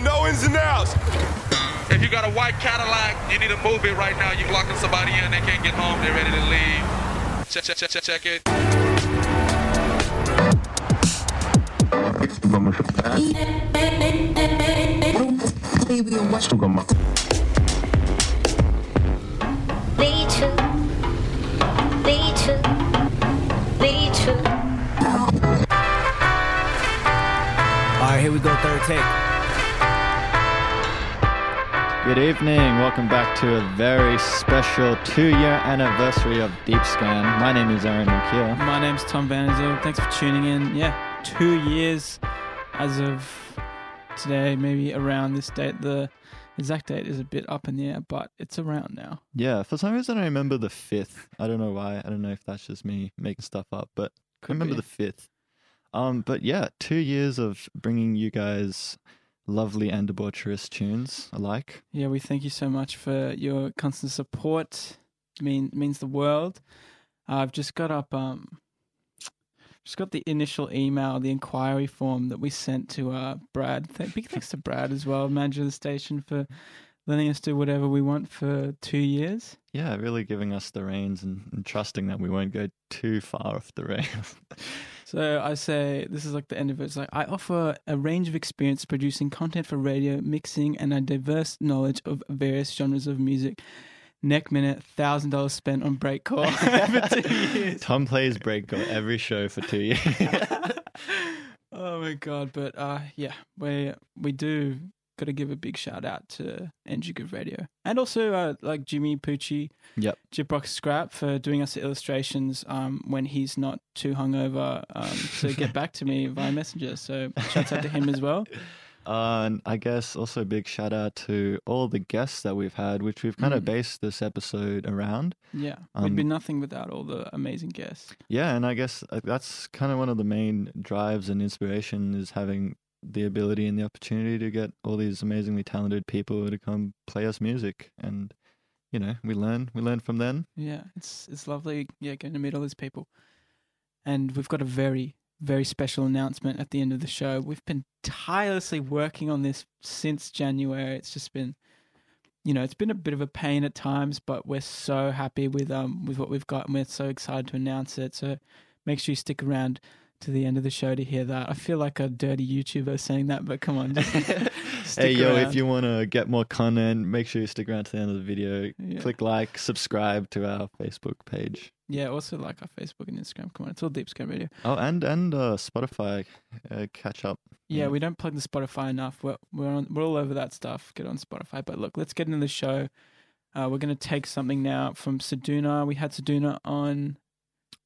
ain't no ins and outs. If you got a white Cadillac, you need to move it right now. You're locking somebody in, they can't get home, they're ready to leave. Check, check, check, check, check it. Be true. Be true. Be true. All right, here we go. Third take. Good evening. Welcome back to a very special two-year anniversary of Deep Scan. My name is Aaron McKeel. My name's Tom Vanderzel. Thanks for tuning in. Yeah, two years as of today, maybe around this date. The exact date is a bit up in the air, but it's around now. Yeah, for some reason I remember the fifth. I don't know why. I don't know if that's just me making stuff up, but I remember be. the fifth. Um, but yeah, two years of bringing you guys lovely and debaucherous tunes alike. Yeah, we thank you so much for your constant support. mean means the world. I've just got up um just got the initial email, the inquiry form that we sent to uh Brad. Th- big thanks to Brad as well, manager of the station for letting us do whatever we want for two years. Yeah, really giving us the reins and, and trusting that we won't go too far off the rails. So I say this is like the end of it. It's like I offer a range of experience producing content for radio, mixing, and a diverse knowledge of various genres of music. Neck minute, thousand dollars spent on breakcore for two years. Tom plays breakcore every show for two years. oh my god! But uh, yeah, we we do got to give a big shout out to NG Good Radio and also uh, like Jimmy Pucci, Yep. Gyprock Scrap for doing us the illustrations um, when he's not too hungover um, to get back to me via Messenger. So shouts out to him as well. Uh, and I guess also a big shout out to all the guests that we've had, which we've kind of Mm. based this episode around. Yeah, we'd Um, be nothing without all the amazing guests. Yeah, and I guess uh, that's kind of one of the main drives and inspiration is having the ability and the opportunity to get all these amazingly talented people to come play us music, and you know we learn we learn from them. Yeah, it's it's lovely. Yeah, getting to meet all these people, and we've got a very very special announcement at the end of the show. We've been tirelessly working on this since January. It's just been, you know, it's been a bit of a pain at times, but we're so happy with um with what we've got, and we're so excited to announce it. So make sure you stick around to the end of the show to hear that. I feel like a dirty YouTuber saying that, but come on, hey yo, around. if you want to get more content, make sure you stick around to the end of the video. Yeah. Click like, subscribe to our Facebook page. yeah, also like our Facebook and Instagram. Come on, it's all Deep Scan Radio. Oh, and and uh, Spotify, uh, catch up. Yeah, Yeah. we don't plug the Spotify enough. We're we're on we're all over that stuff. Get on Spotify. But look, let's get into the show. Uh, we're gonna take something now from Seduna. We had Seduna on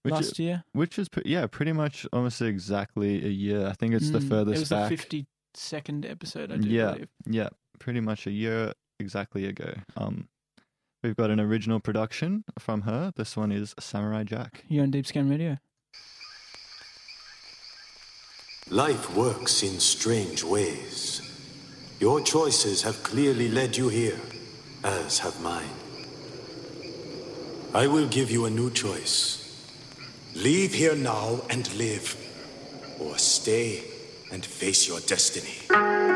Which last year. Which is, pre- yeah, pretty much almost exactly a year. I think it's the Mm, furthest It was back. the fifty second episode. I do yeah, believe. yeah, pretty much a year exactly ago. Um, we've got an original production from her. This one is Samurai Jack. You're on Deep Scan Radio. Life works in strange ways. Your choices have clearly led you here, as have mine. I will give you a new choice. Leave here now and live, or stay and face your destiny.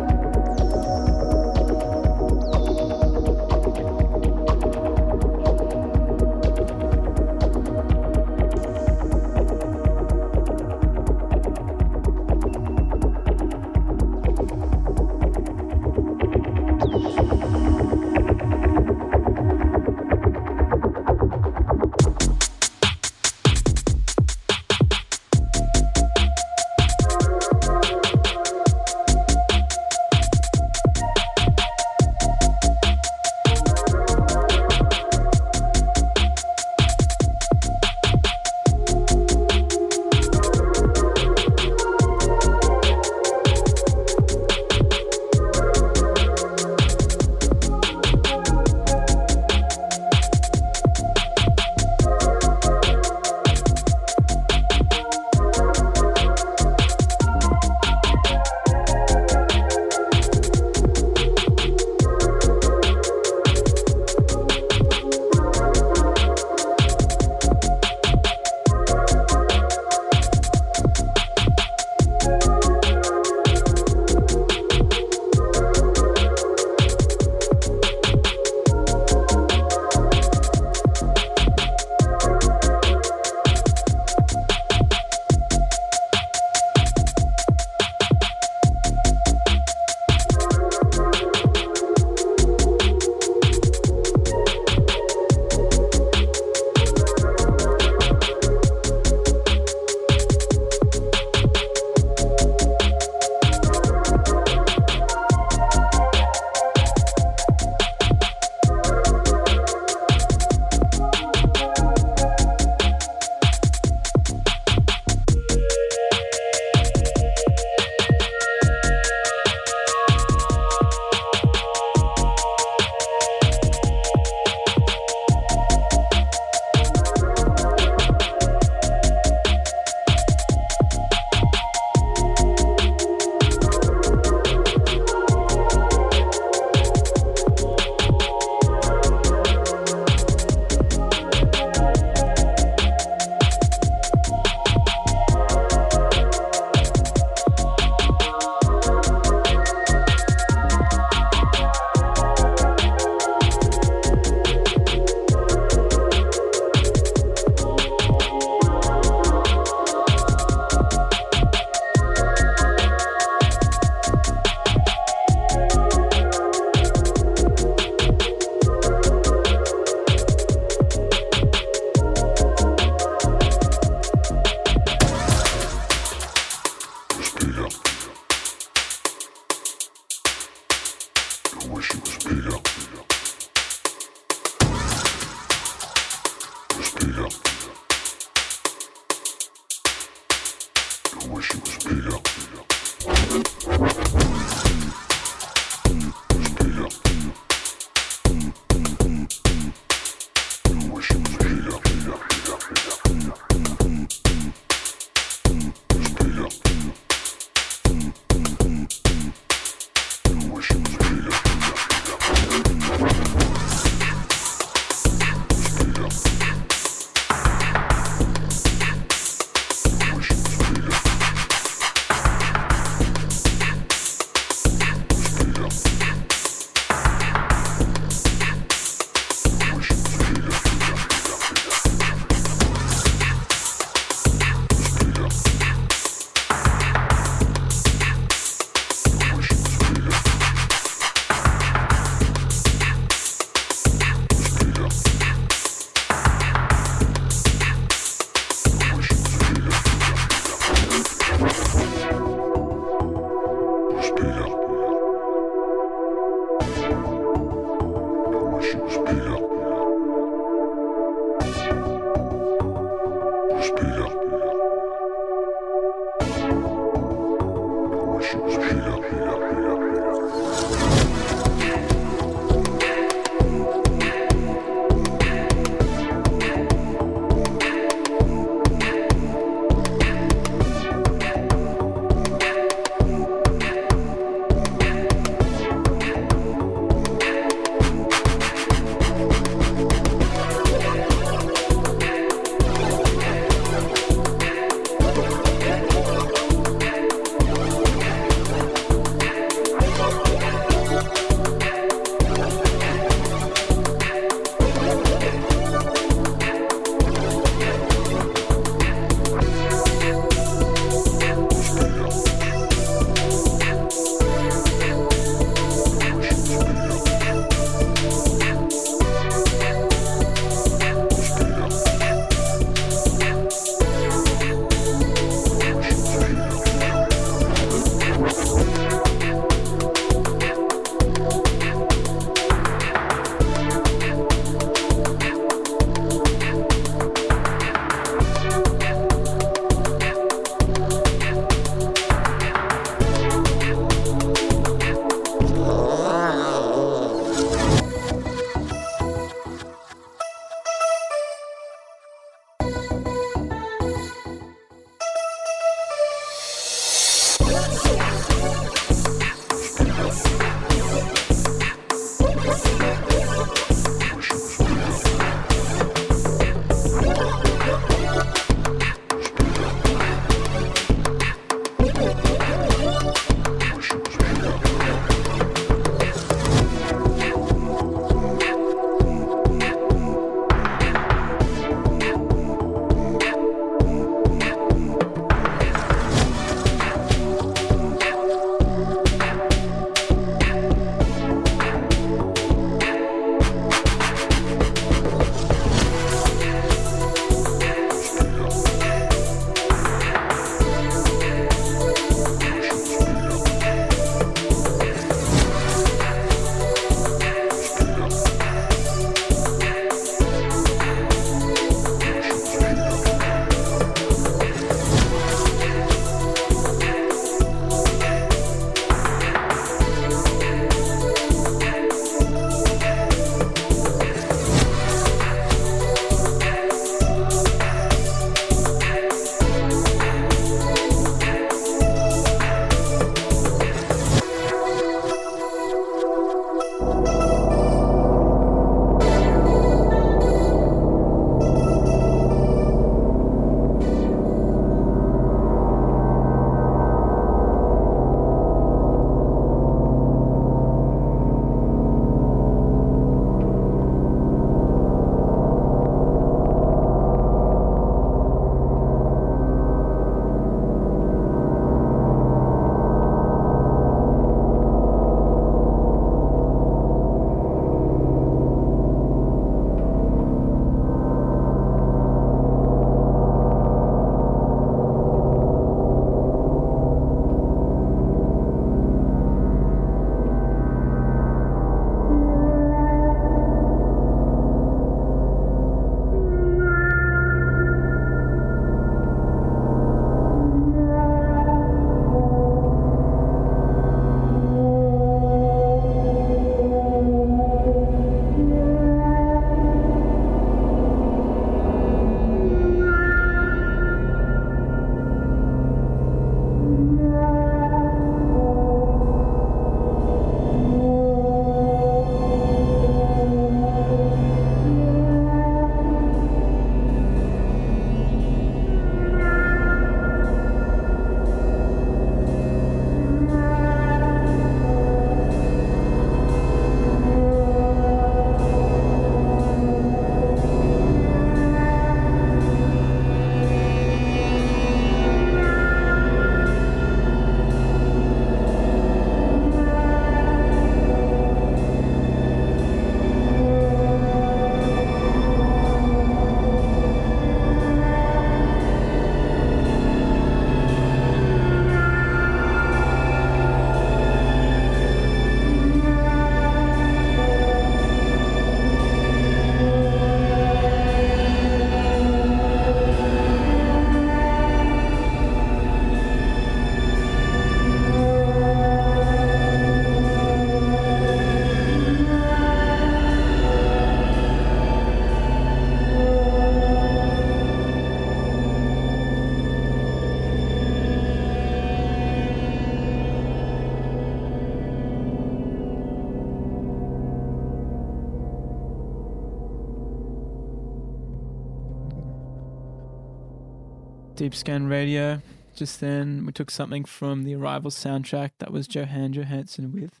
Deep Scan Radio. Just then, we took something from the Arrival soundtrack. That was Jóhann Jóhannsson with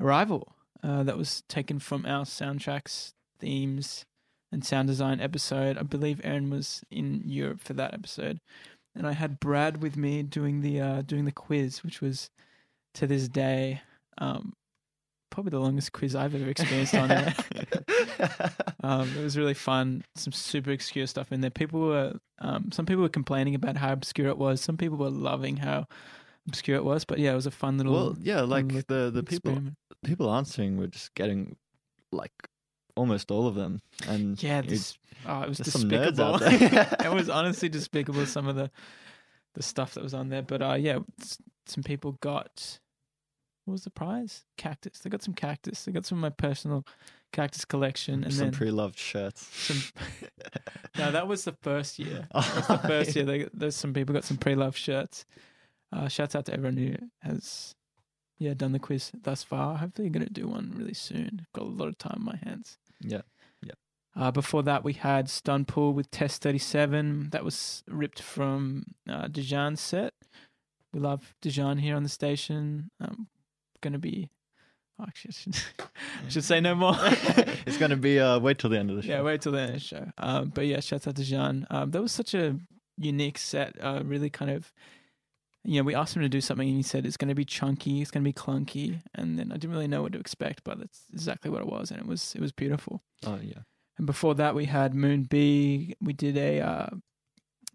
Arrival. Uh, that was taken from our soundtracks, themes, and sound design episode. I believe Aaron was in Europe for that episode, and I had Brad with me doing the uh, doing the quiz, which was to this day um, probably the longest quiz I've ever experienced on it. um, it was really fun. Some super obscure stuff in there. People were, um, some people were complaining about how obscure it was. Some people were loving how obscure it was. But yeah, it was a fun little. well, yeah, like the the people experiment. people answering were just getting like almost all of them, and Yeah, it- this, oh, it was there's some nerds despicable. it was honestly despicable. Some of the the stuff that was on there, but uh, yeah, some people got. What was the prize? Cactus. They got some cactus. They got some of my personal cactus collection, and some then pre-loved shirts. some. no, that was the first year. That was the first year. They, there's some people got some pre-loved shirts. Uh, shouts out to everyone who has, yeah, done the quiz thus far. Hopefully, you're going to do one really soon. I've got a lot of time on my hands. Yeah. Uh, before that, we had Stunpool with Test 37. That was ripped from uh, Dijon's set. We love Dijon here on the station. Um, going to be. Oh, actually, I should, I should say no more. it's gonna be uh wait till the end of the show. Yeah, wait till the end of the show. Um, but yeah, shout out to Jean. Um, that was such a unique set. Uh, really kind of, you know, we asked him to do something and he said it's going to be chunky, it's going to be clunky, and then I didn't really know what to expect, but that's exactly what it was, and it was it was beautiful. Oh yeah. And before that, we had Moon B. We did a uh,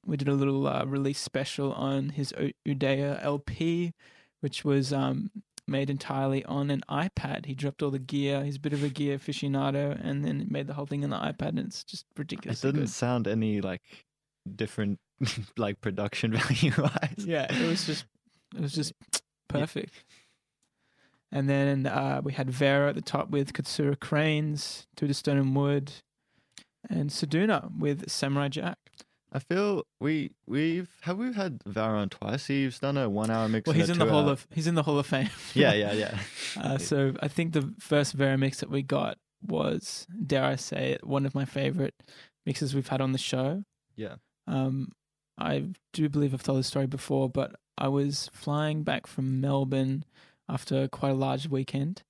we did a little uh, release special on his U- Udea LP, which was um, made entirely on an iPad. He dropped all the gear. He's a bit of a gear aficionado, and then made the whole thing on the iPad, and it's just ridiculous. It didn't good. sound any like different like production value wise. Yeah, it was just it was just perfect. And then uh, we had Vera at the top with Katsura Cranes, To the Stone and Wood, and Seduna with Samurai Jack. I feel we we've have we had Varon twice. He's done a one hour mix. Well, he's in the Hall two-hour- of he's in the Hall of Fame. Yeah, yeah, yeah. Uh, so I think the first Vera mix that we got was, dare I say it, one of my favorite mixes we've had on the show. Yeah. Um, I do believe I've told this story before, but I was flying back from Melbourne after quite a large weekend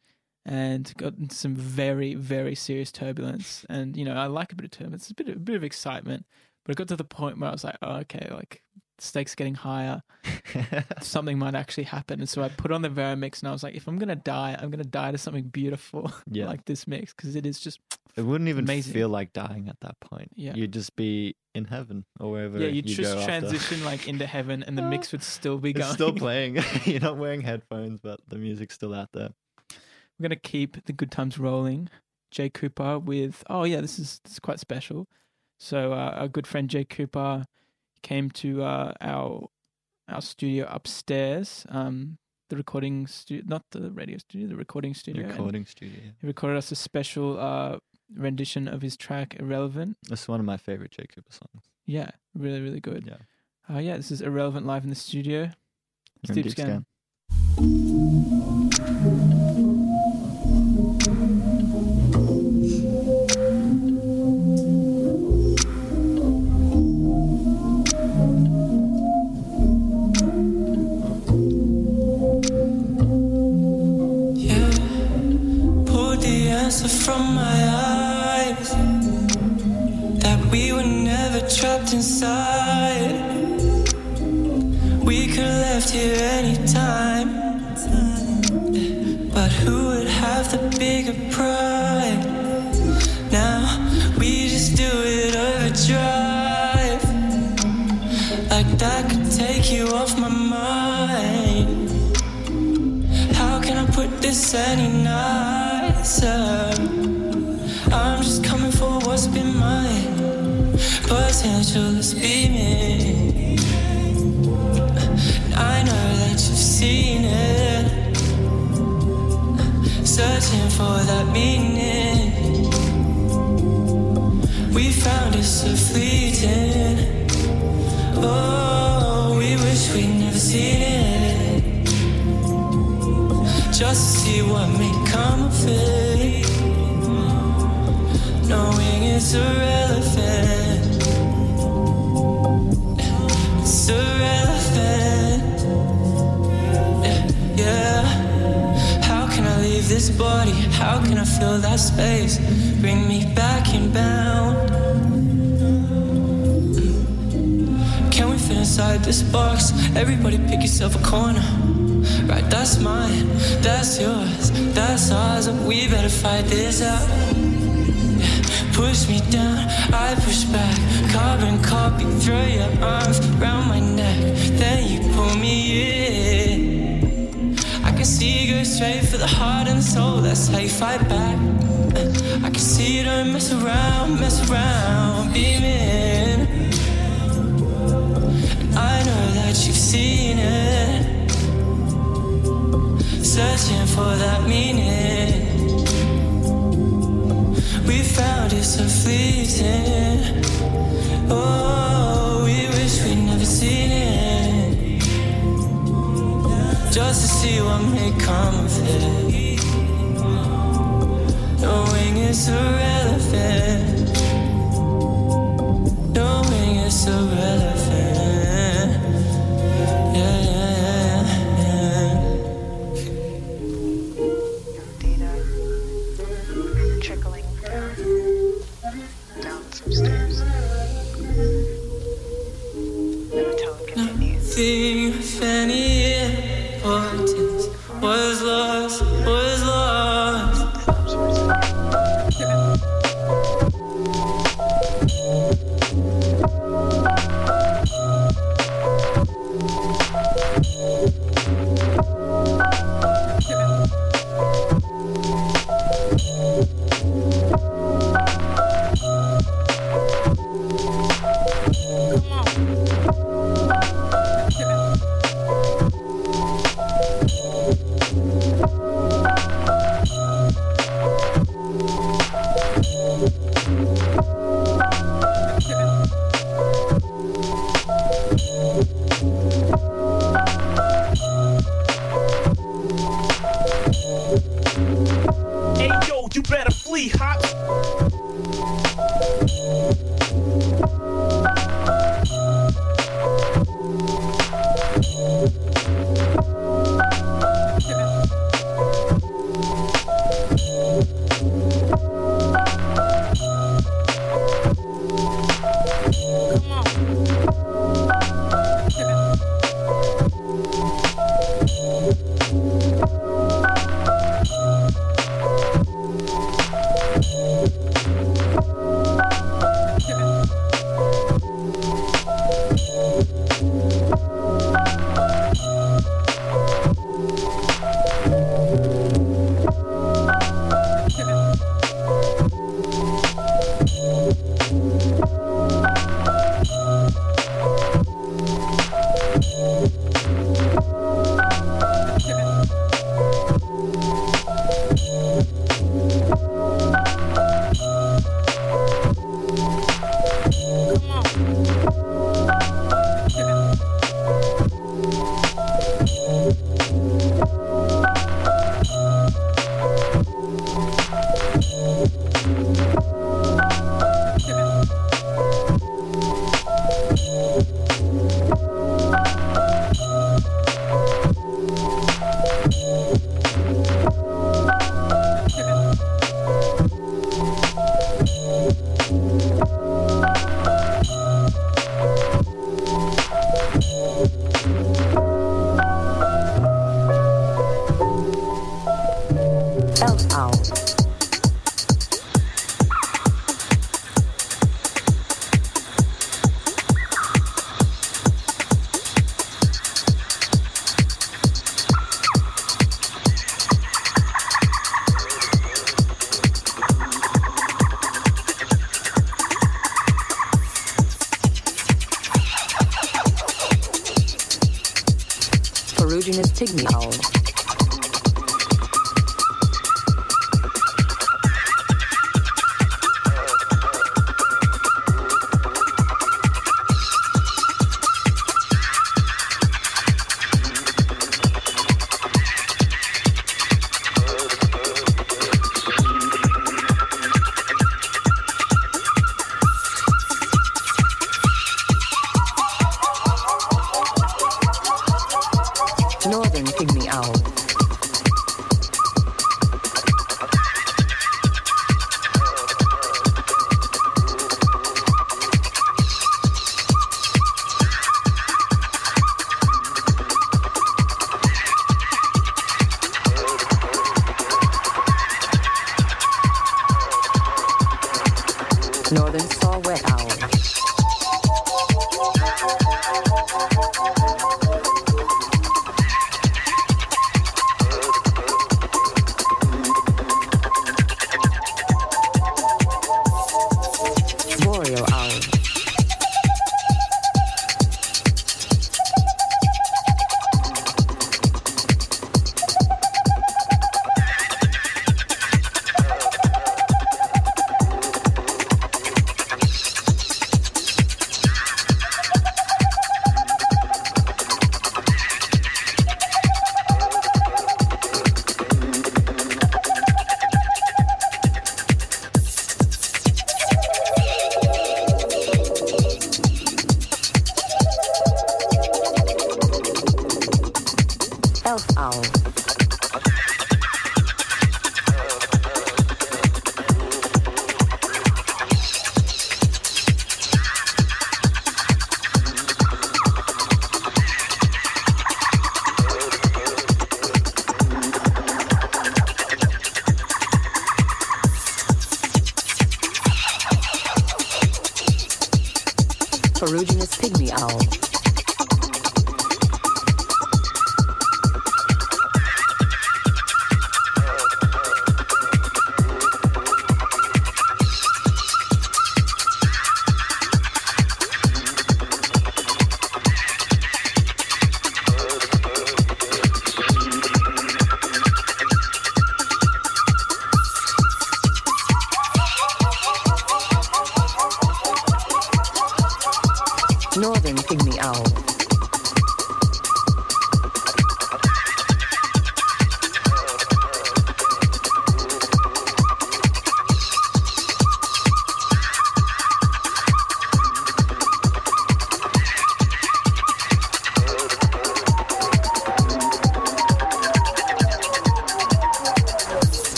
and got into some very, very serious turbulence. And, you know, I like a bit of turbulence, a bit of, a bit of excitement, but it got to the point where I was like, oh, okay, like stakes getting higher something might actually happen. And so I put on the Vera mix and I was like, if I'm going to die, I'm going to die to something beautiful Yeah. like this mix because it is just, it wouldn't even Amazing. feel like dying at that point. Yeah. You'd just be in heaven or wherever. yeah, you you just go after. transition like into heaven and the mix would still be going. It's still playing. You're not wearing headphones, but the music's still out there. We're going to keep the good times rolling. Jay Cooper with, oh yeah, this is, this is quite special. So uh, our good friend Jay Cooper came to uh, our our studio upstairs, um, the recording studio, not the radio studio, the recording studio. and Recording studio. He recorded us a special uh, rendition of his track "Irrelevant." That's one of my favorite Jay Cooper songs. Yeah, really, really good. Yeah. Uh, yeah, this is "Irrelevant" live in the studio. Deep Scan. From my eyes that we were never trapped inside. We could have left here anytime, but who would have the bigger pride? Now we just do it overdrive, like that could take you off my mind. How can I put this any nicer? Potential is beaming. I know that you've seen it. Searching for that meaning. We found it so fleeting. Oh, we wish we'd never seen it just to see what may come of it. Knowing it's irrelevant. This body. How can I fill that space? Bring me back in inbound. Can we fit inside this box? Everybody pick yourself a corner. Right, that's mine, that's yours, that's ours. We better fight this out. Push me down, I push back. Carbon copy, throw your arms around my neck. Then you pull me in. See you go straight for the heart and soul. That's how you fight back. I can see you don't mess around, mess around, beaming. And I know that you've seen it searching for that meaning. We found it so fleeting. Oh, we wish we'd never seen it. Just to see what may come of it. Knowing it's irrelevant. Knowing it's irrelevant.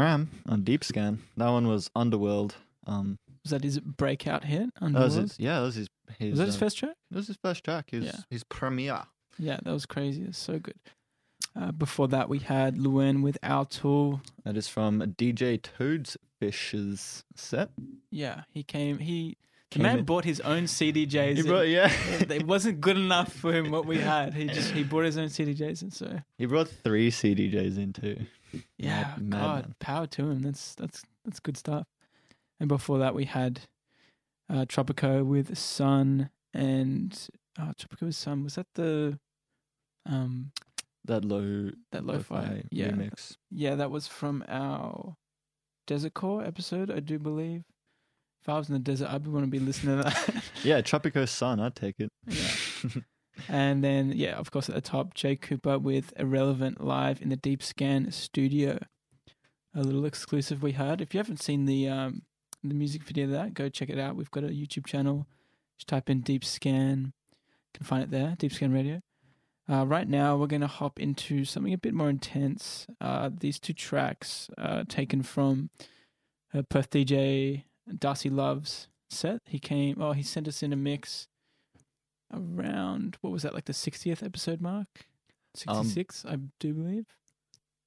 Scram on Deep Scan. That one was Underworld. Um, Was that his breakout hit? that was his, yeah, that was his. his Was that his uh, first track? That was his first track. His Yeah. his premiere. Yeah, that was crazy. It's so good. Uh, before that, we had Luen with Our Tool. That is from DJ Toadsfish's set. Yeah, he came. He the Came man in- bought his own CDJs. He brought, yeah. it, it wasn't good enough for him what we had. He just he bought his own CDJs, and so he brought three CDJs in too. Yeah, Mad- God, power to him. That's that's that's good stuff. And before that, we had uh, Tropico with Sun and uh, Tropico with Sun. Was that the um That low that lo-fi? Yeah, remix. Yeah, that was from our Desert Core episode, I do believe. If I was in the desert, I'd want to be listening to that. Yeah, Tropico Sun. I'd take it. Yeah. and then, yeah, of course, at the top, Jay Cooper with Irrelevant live in the Deep Scan studio. A little exclusive we had. If you haven't seen the um, the music video of that, go check it out. We've got a YouTube channel. Just type in Deep Scan. You can find it there, Deep Scan Radio. Uh, right now, we're going to hop into something a bit more intense. Uh, these two tracks uh, taken from uh, Perth DJ Darcy Love's set. He came, oh, he sent us in a mix around, what was that, like the 60th episode mark? Um, 66, I do believe.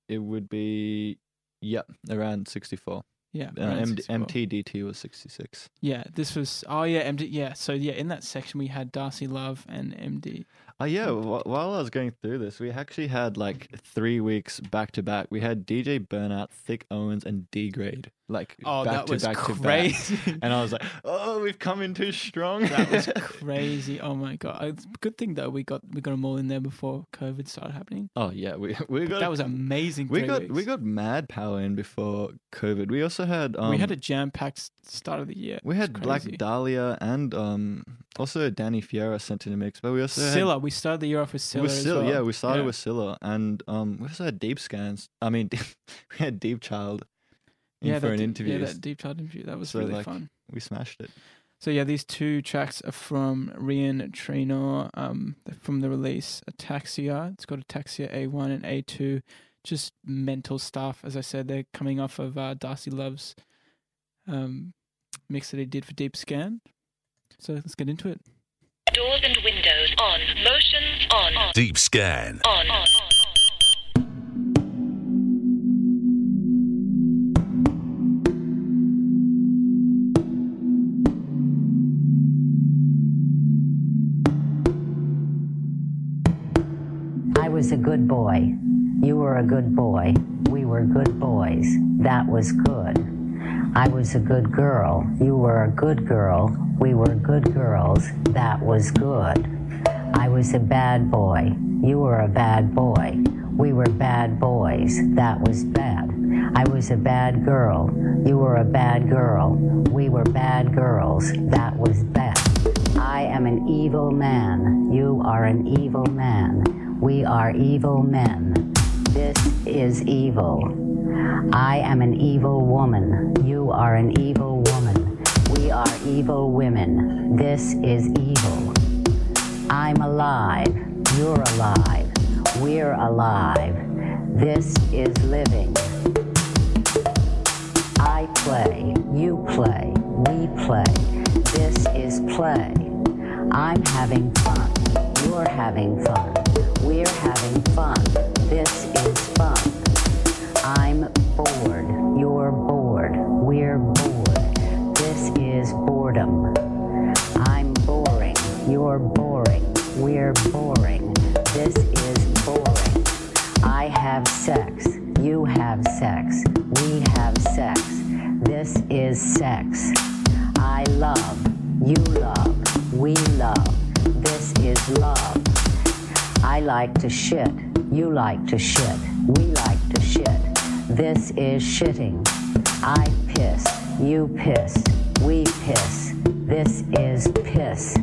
It would be yeah around sixty four. Yeah. Uh, around M- 64. MTDT was sixty six. Yeah, this was, oh, yeah, MD, yeah. So, yeah, in that section, we had Darcy Love and MD. Oh yeah, wh- while I was going through this, we actually had like three weeks back to back. We had DJ Burnout, Thick Owens, and D Grade like Oh, back that to was back to back. crazy. And I was like, oh, we've come in too strong. That was crazy. Oh my god! It's a good thing though we got we got them all in there before COVID started happening. oh yeah, we we got that was amazing. we got weeks. we got mad power in before COVID. We also had um, we had a jam packed start of the year. we had Black. Dahlia and um also Danny Fiera sent in a mix, but we also had Scylla. We started the year off with Scylla. with as Scylla, well. yeah, we started Yeah. with Scylla, and um, we also had Deep Scans. I mean, we had Deep Child in yeah, for an deep- interview. Yeah, that deep child interview. That was So, really like, fun. we smashed it. So yeah, these two tracks are from Rian Treanor, um, from the release Ataxia. It's got Ataxia A1 and A2. Just mental stuff. As I said, they're coming off of uh, Darcy Love's um, mix that he did for Deep Scan. So let's get into it. Doors and windows on. Motions on. Deep scan. On. on. I was a good boy. You were a good boy. We were good boys. That was good. I was a good girl. You were a good girl. We were good girls. That was good. I was a bad boy. You were a bad boy. We were bad boys. That was bad. I was a bad girl. You were a bad girl. We were bad girls. That was bad. I am an evil man. You are an evil man. We are evil men. This is evil. I am an evil woman. You are an evil woman. We are evil women. This is evil. I'm alive. You're alive. We're alive. This is living. I play. You play. We play. This is play. I'm having fun. You're having fun. We're having fun. This is fun. I'm bored. You're bored. We're bored. This is boredom. I'm boring. You're boring. We're boring. This is boring. I have sex. You have sex. We have sex. This is sex. I love. You love. We love. This is love. I like to shit. You like to shit. We like to. This is shitting. I piss. You piss. We piss. This is piss.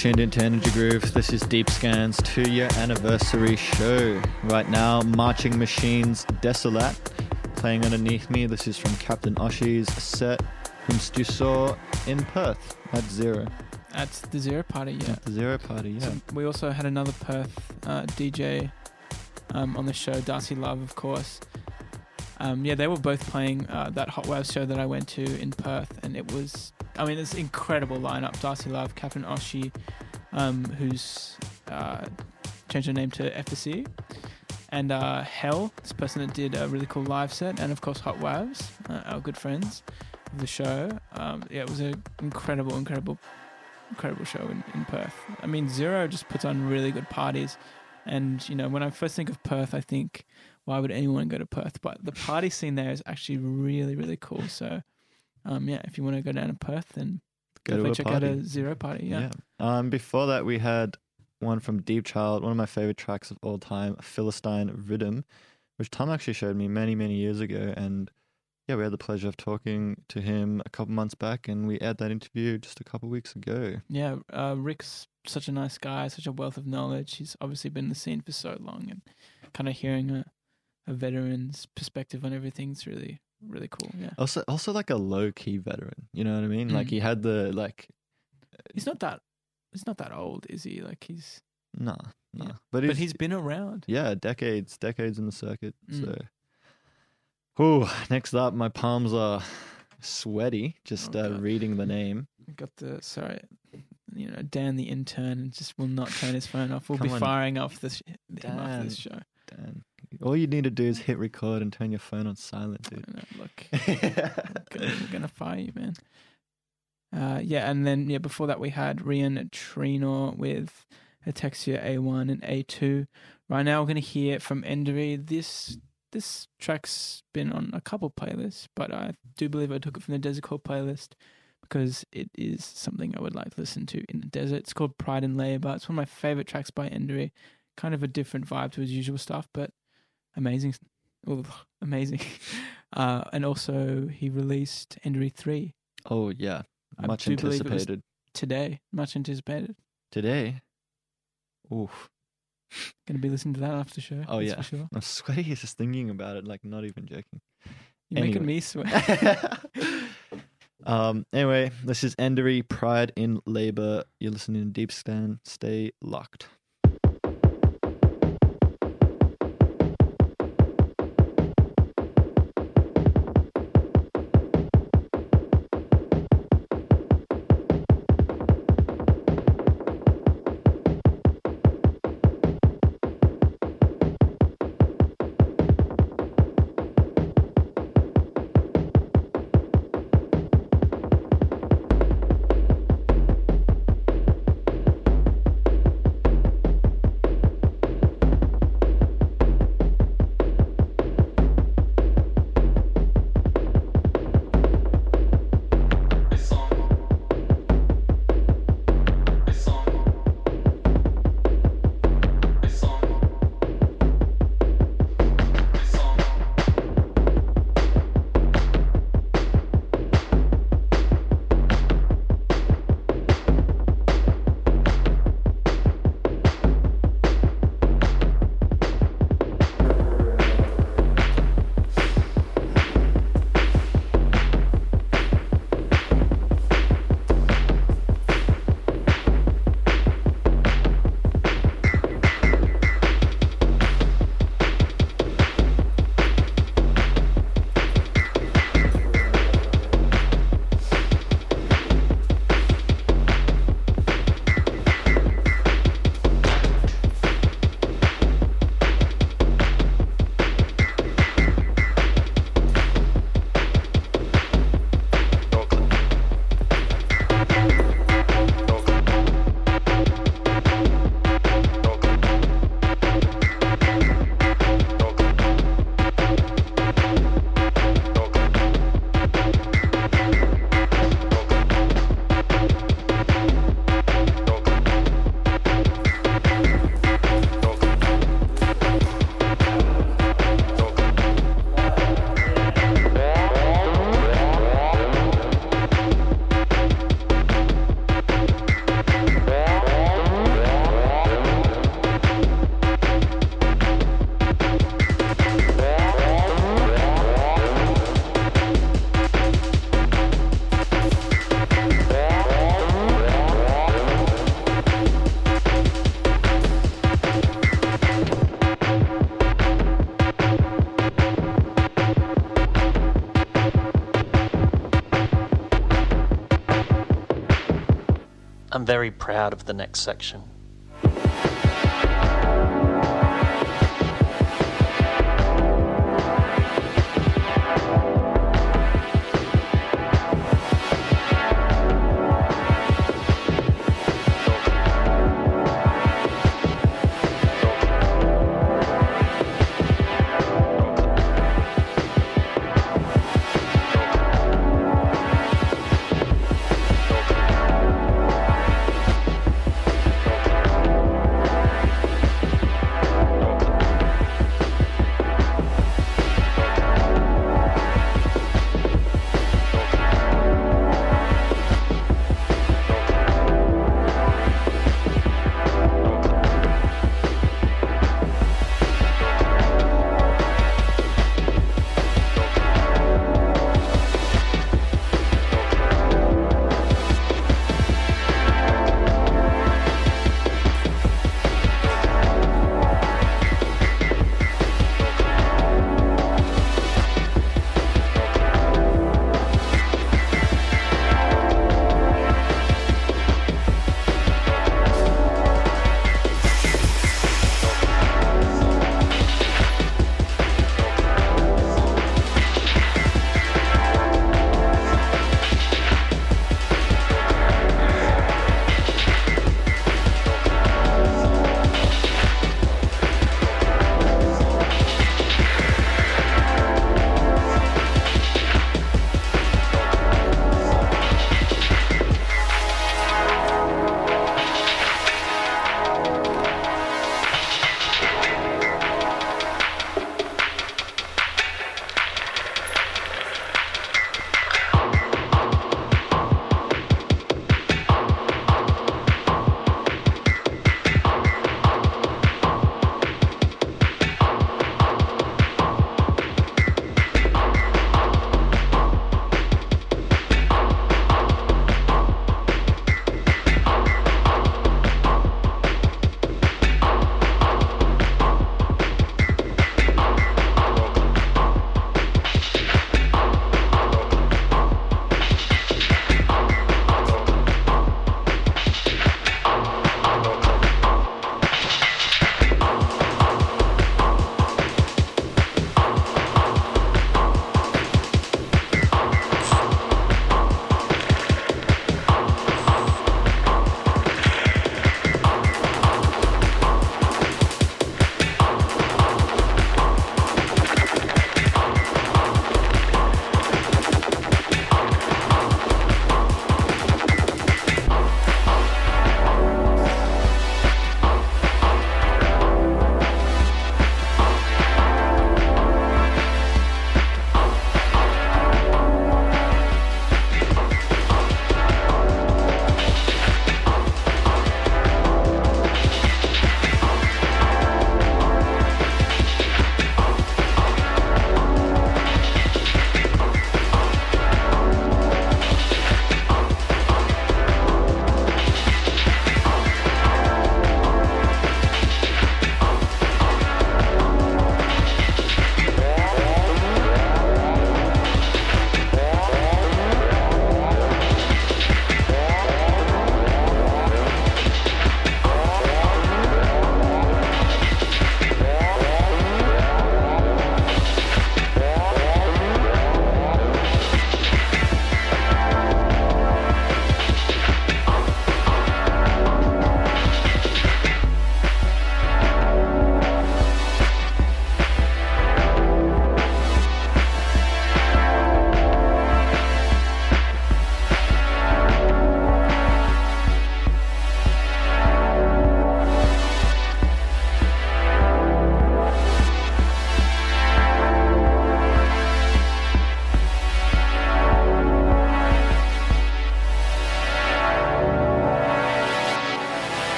Tuned into Energy Groove. This is Deep Scan's two year anniversary show. Right now, Marching Machines Desolate playing underneath me. This is from Captain Oshi's set, whom you saw in Perth at Zero. At the Zero Party, yeah. At the Zero Party, yeah. So we also had another Perth uh, DJ um, on the show, Darcy Love, of course. Um, yeah, they were both playing uh, that Hot Waves show that I went to in Perth, and it was, I mean, it's incredible lineup. Darcy Love, Captain Oshi, um, who's uh, changed her name to FSC, and uh, Hell, this person that did a really cool live set, and of course Hot Waves, uh, our good friends of the show. Um, yeah, it was an incredible, incredible, incredible show in, in Perth. I mean, Zero just puts on really good parties. And, you know, when I first think of Perth, I think, why would anyone go to Perth? But the party scene there is actually really, really cool. So, um, yeah, if you want to go down to Perth, then Go to definitely a check party. out a Zero Party. Yeah. Um, before that, we had one from Deepchild, one of my favorite tracks of all time, Philistine Rhythm, which Tom actually showed me many, many years ago. And yeah, we had the pleasure of talking to him a couple months back, and we aired that interview just a couple weeks ago. Yeah, uh, Rick's such a nice guy, such a wealth of knowledge. He's obviously been in the scene for so long, and kind of hearing a, a veteran's perspective on everything's really, really cool. Yeah, Also, also like a low key veteran. You know what I mean? Like Mm. he had the like, he's not that, he's not that old, is he? Like he's, nah, nah. Yeah. But, but he's, been around. yeah, decades, decades in the circuit. Mm. So, Ooh, next up, my palms are sweaty just Oh, uh, reading the name. Got the sorry, you know, Dan the intern, just will not turn his phone off. We'll be on, firing off this him after this show. Dan. All you need to do is hit record and turn your phone on silent, dude. Look, we're gonna, fire you, man. Uh, yeah, and then yeah, before that we had Rian Treanor with Ataxia A1 and A2. Right now we're gonna hear from Endery. This this track's been on a couple playlists, but I do believe I took it from the Desert Core playlist because it is something I would like to listen to in the desert. It's called Pride and Labor. It's one of my favorite tracks by Endery. Kind of a different vibe to his usual stuff, but amazing. Ugh, amazing. Uh, and also, he released Endery 3 Oh yeah, much do believe it was- anticipated. today. Much anticipated. Today, oof. To be listening to that after the show. Oh yeah, For sure. I'm sweaty just thinking about it. Like not even joking. You're making me sweat. um. Anyway, this is Endery Pride in Labor. You're listening to Deep Scan. Stay locked. Very proud of the next section.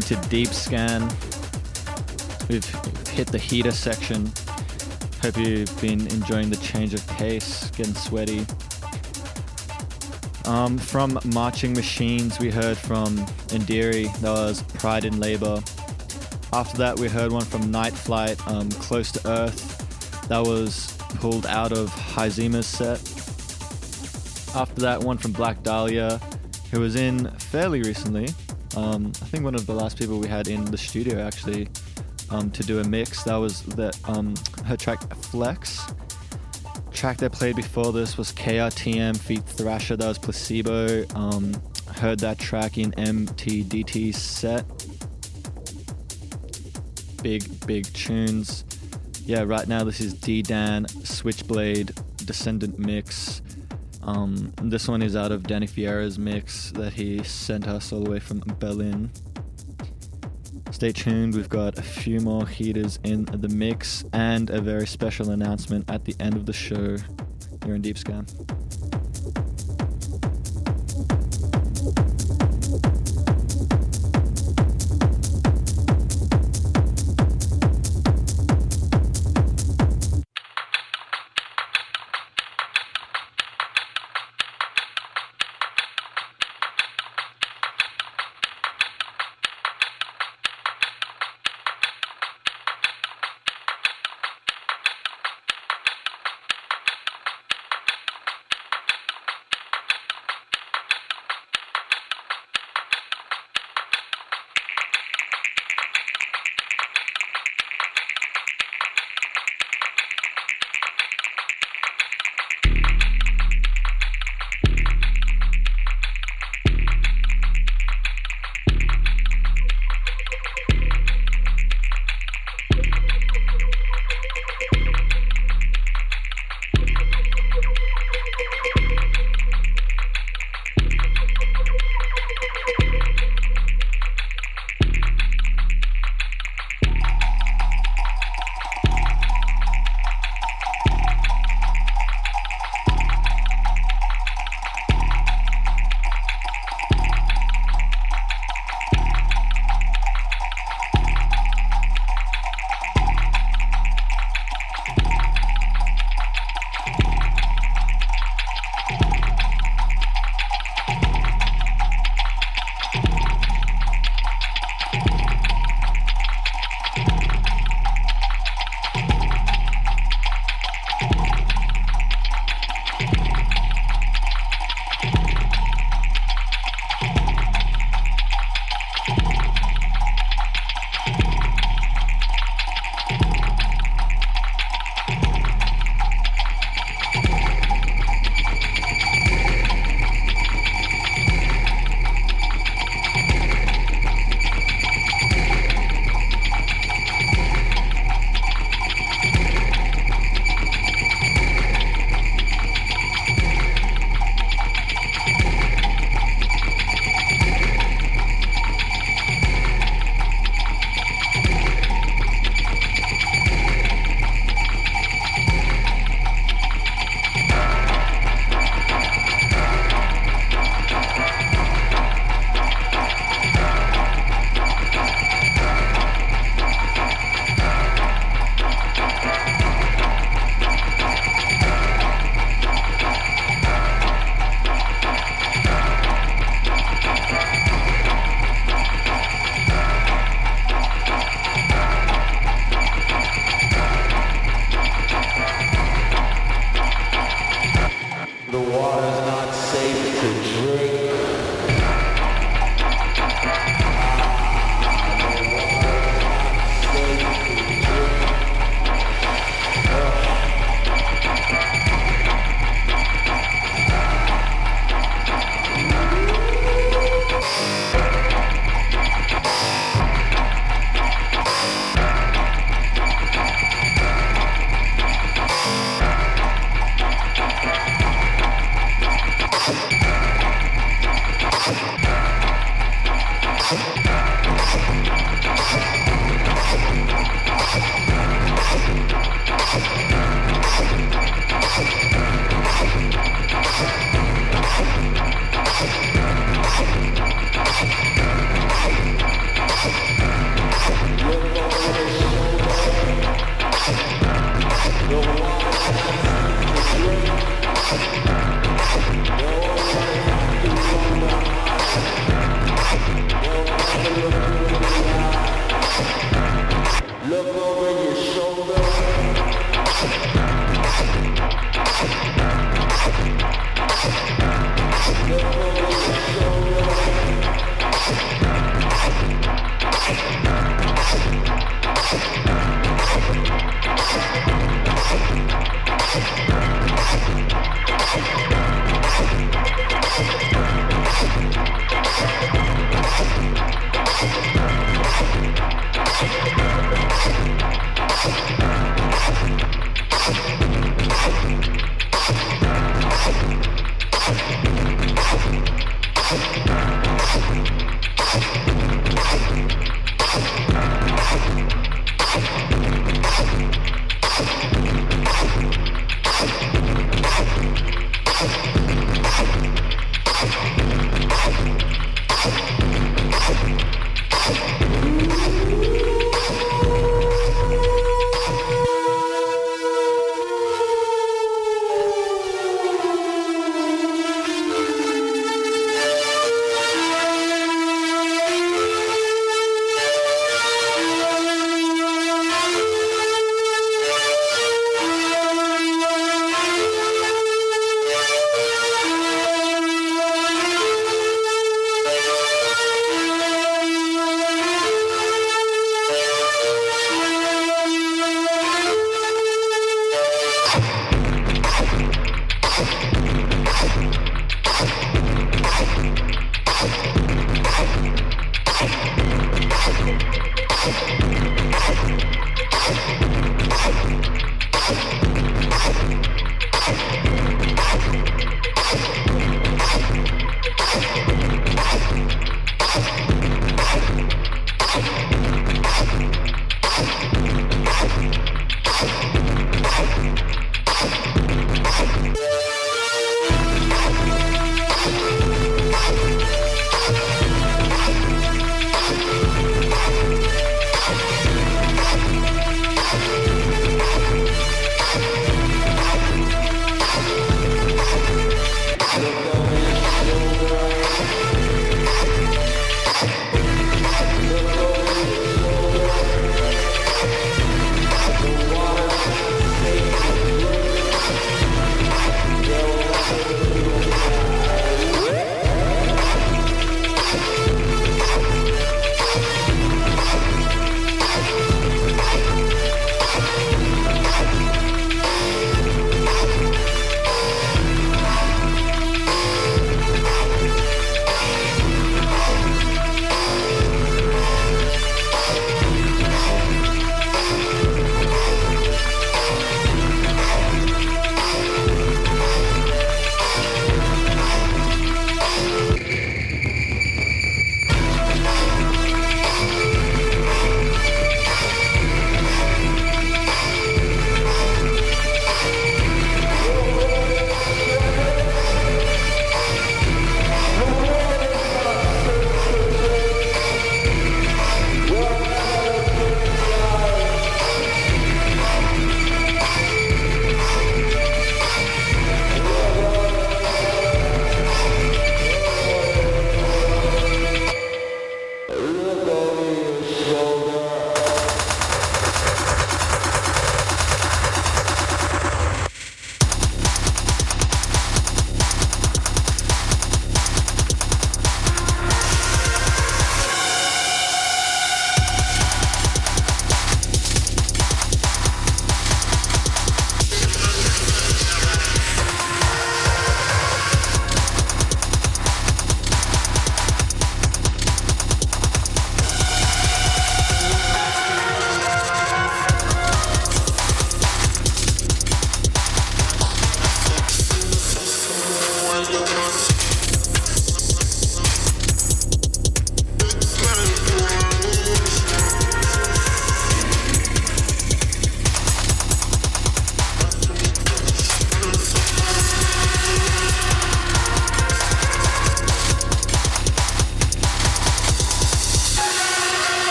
Into Deep Scan. We've hit the heater section. Hope you've been enjoying the change of pace, getting sweaty. Um, from Marching Machines, we heard from Indiri, that was Pride in Labor. After that, we heard one from Night Flight, um, Close to Earth. That was pulled out of Heizhima's set. After that, one from Black Dahlia, who was in fairly recently. Um, I think one of the last people we had in the studio actually um, to do a mix. That was that um, her track Flex. Track they played before this was KRTM feat Thrasher. That was Placebo. Um, heard that track in MTDT's set. Big, big tunes. Yeah, right now this is D Dan Switchblade Descendant mix. Um, this one is out of Danny Fierra's mix that he sent us all the way from Berlin. Stay tuned, we've got a few more heaters in the mix and a very special announcement at the end of the show here in Deep Scan.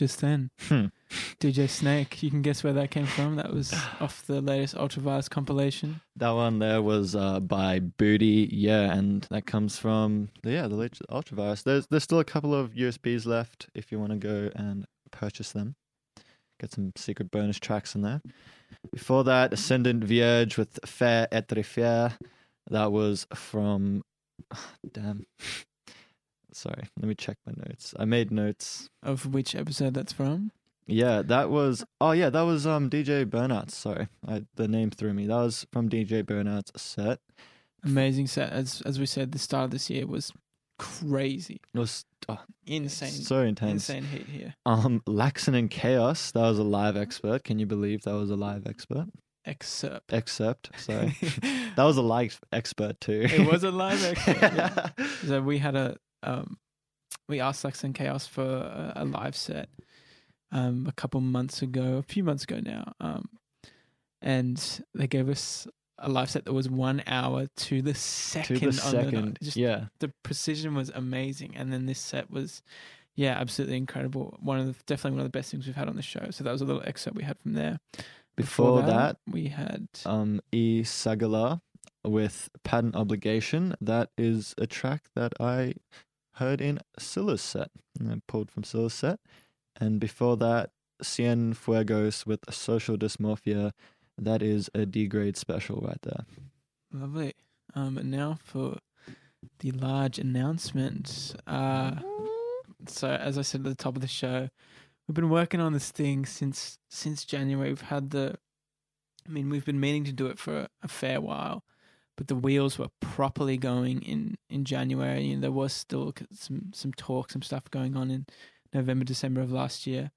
Just then. Hmm. DJ Snake. You can guess where that came from. That was off the latest Ultravirus compilation. That one there was uh, by Booty, yeah, and that comes from yeah the latest Ultravirus. There's there's still a couple of USBs left if you want to go and purchase them. Get some secret bonus tracks in there. Before that, Ascendant Vierge with Fair Etre Fier. That was from damn. Sorry, let me check my notes. I made notes. Of which episode that's from? Yeah, that was. Oh yeah, that was um DJ Burnout's. Sorry, I, the name threw me. That was from DJ Burnout's set. Amazing set. As as we said, the start of this year was crazy. It was oh, Insane. so intense. Insane heat here. Um, Laxenanchaos. That was a live expert. Can you believe that was a live expert? Excerpt. Excerpt. Sorry, that was a live expert too. It was a live expert. yeah. So we had a um, we asked Lex and Chaos for a, a live set um a couple months ago, a few months ago now. Um, and they gave us a live set that was one hour to the second. to the on second. Just yeah, the precision was amazing, and then this set was, yeah, absolutely incredible. One of the definitely one of the best things we've had on the show. So that was a little excerpt we had from there. Before that, we had um, E Sagala with Patent Obligation. That is a track that I heard in I pulled from Scylla's set. And before that, Cien Fuegos with Social Dysmorphia. That is a D grade special right there. Lovely. Um, and now for the large announcement. Uh, so, as I said at the top of the show, we've been working on this thing since since January. We've had the, I mean, we've been meaning to do it for a fair while, but the wheels were properly going in in January. You know, there was still some some talk, some stuff going on in November, December of last year.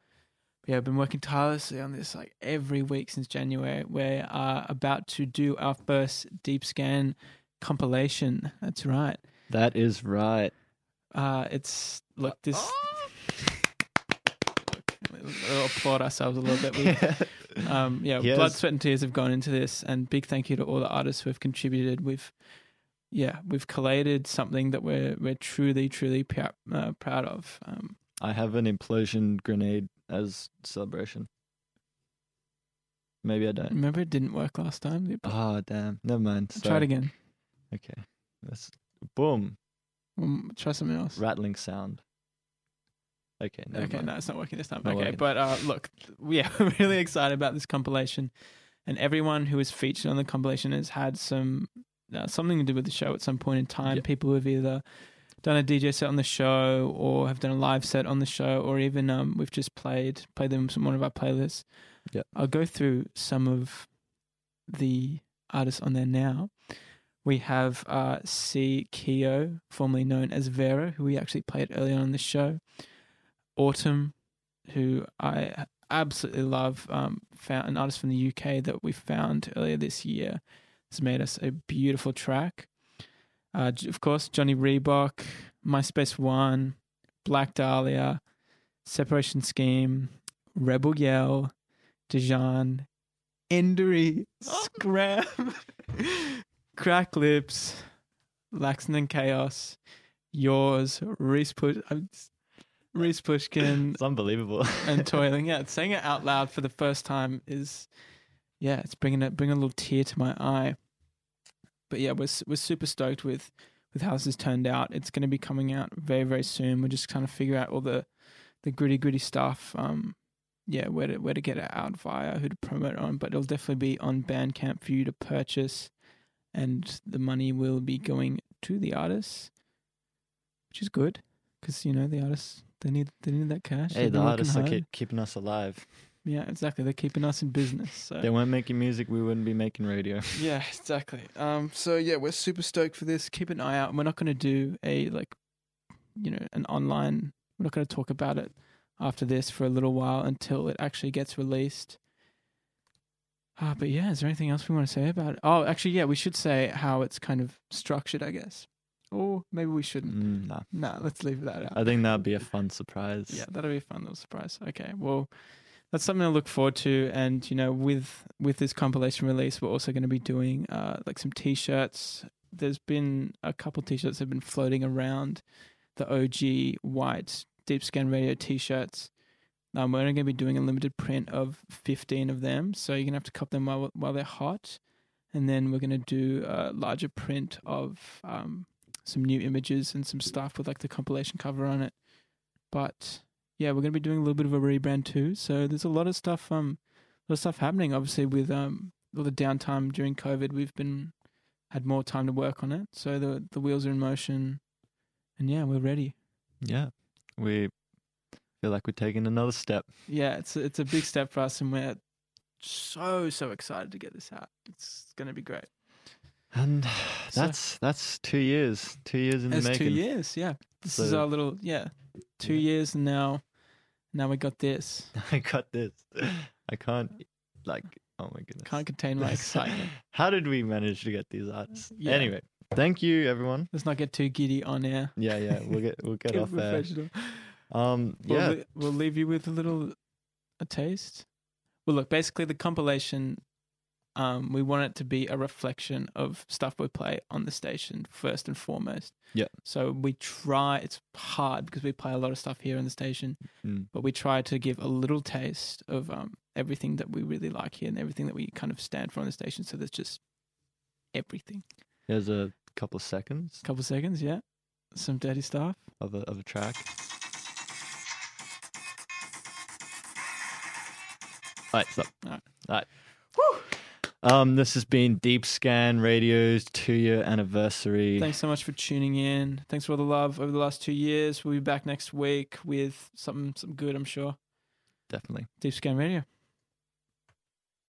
But yeah, I've been working tirelessly on this like every week since January. We're uh, about to do our first deep scan compilation. That's right. That is right. Uh, it's look this. Look, uh, applaud ourselves a little bit. We, um, yeah, Yes. blood, sweat, and tears have gone into this, and big thank you to all the artists who have contributed. We've, yeah, we've collated something that we're we're truly, truly prou- uh, proud of. Um, I have an implosion grenade as celebration. Maybe I don't. remember, it didn't work last time. Oh damn! Never mind. Try it again. Okay. That's boom. Um, try something else. Rattling sound. Okay. Okay, mind. no, it's not working this time. Not okay, working. but uh, look, yeah, we're really excited about this compilation, and everyone who is featured on the compilation has had some uh, something to do with the show at some point in time. People who have either done a DJ set on the show, or have done a live set on the show, or even um, we've just played played them from one of our playlists. Yep. I'll go through some of the artists on there now. We have uh, C. Keo, formerly known as Vera, who we actually played earlier on in the show. Autumn, who I absolutely love, um, found an artist from the UK that we found earlier this year, has made us a beautiful track. Uh, of course, Johnny Reebok, MySpace One, Black Dahlia, Separation Scheme, Rebel Yell, Dijon, Endery, Scram, Crack Lips, Laxenanchaos, Yours, Reese Push, I'm s- Reese Pushkin, It's unbelievable. and Toiling. Yeah, saying it out loud for the first time is, yeah, it's bringing it, bringing a little tear to my eye. But yeah, we're we're super stoked with with how this has turned out. It's going to be coming out very very soon. We're just trying to figure out all the the gritty gritty stuff. Um, yeah, where to where to get it out via, who to promote on. But it'll definitely be on Bandcamp for you to purchase, and the money will be going to the artists, which is good because you know the artists they need they need that cash. Hey, They've the been working artists are hard. keep, keeping us alive. Yeah, exactly. They're keeping us in business. So They weren't making music, we wouldn't be making radio. yeah, exactly. Um, so yeah, we're super stoked for this. Keep an eye out. We're not going to do a like, you know, an online. We're not going to talk about it after this for a little while until it actually gets released. Ah, but yeah, is there anything else we want to say about it? Oh, actually, yeah, we should say how it's kind of structured, I guess. Or maybe we shouldn't. Mm, nah. Nah, let's leave that out. I think that'd be a fun surprise. Yeah, that'll be a fun little surprise. Okay, well, that's something to look forward to. And you know, with with this compilation release, we're also going to be doing uh, like some t-shirts. There's been a couple t-shirts that have been floating around the OG white Deep Scan Radio t-shirts. Um, we're only going to be doing a limited print of 15 of them, so you're gonna have to cop them while while they're hot. And then we're gonna do a larger print of um, some new images and some stuff with like the compilation cover on it. But yeah, we're going to be doing a little bit of a rebrand too. So there's a lot of stuff, um, a lot of stuff happening. Obviously, with um, all the downtime during COVID, we've been had more time to work on it. So the the wheels are in motion, and yeah, we're ready. Yeah. We feel like we're taking another step. Yeah, it's a, it's a big step for us, and we're so so excited to get this out. It's going to be great. And So- that's that's two years. Two years in the making. two years. Yeah, this is our little yeah, two years, and now now we got this. I got this. I can't like oh my goodness. Can't contain my excitement. How did we manage to get these artists? Yeah. Anyway, thank you everyone. Let's not get too giddy on air. Yeah, yeah, we'll get we'll get Get off there. Um We'll, yeah. we'll leave you with a little a taste. Well, look, basically the compilation, um, we want it to be a reflection of stuff we play on the station first and foremost. Yeah. So we try. It's hard because we play a lot of stuff here on the station, Mm. but we try to give a little taste of um, everything that we really like here and everything that we kind of stand for on the station. So there's just everything. There's a couple of seconds Couple of seconds, yeah. Some dirty stuff. of a of a track. Alright, stop. Alright. Alright. Um, this has been Deep Scan Radio's two year anniversary. Thanks so much for tuning in. Thanks for all the love over the last two years. We'll be back next week with something something good, I'm sure. Definitely. Deep Scan Radio.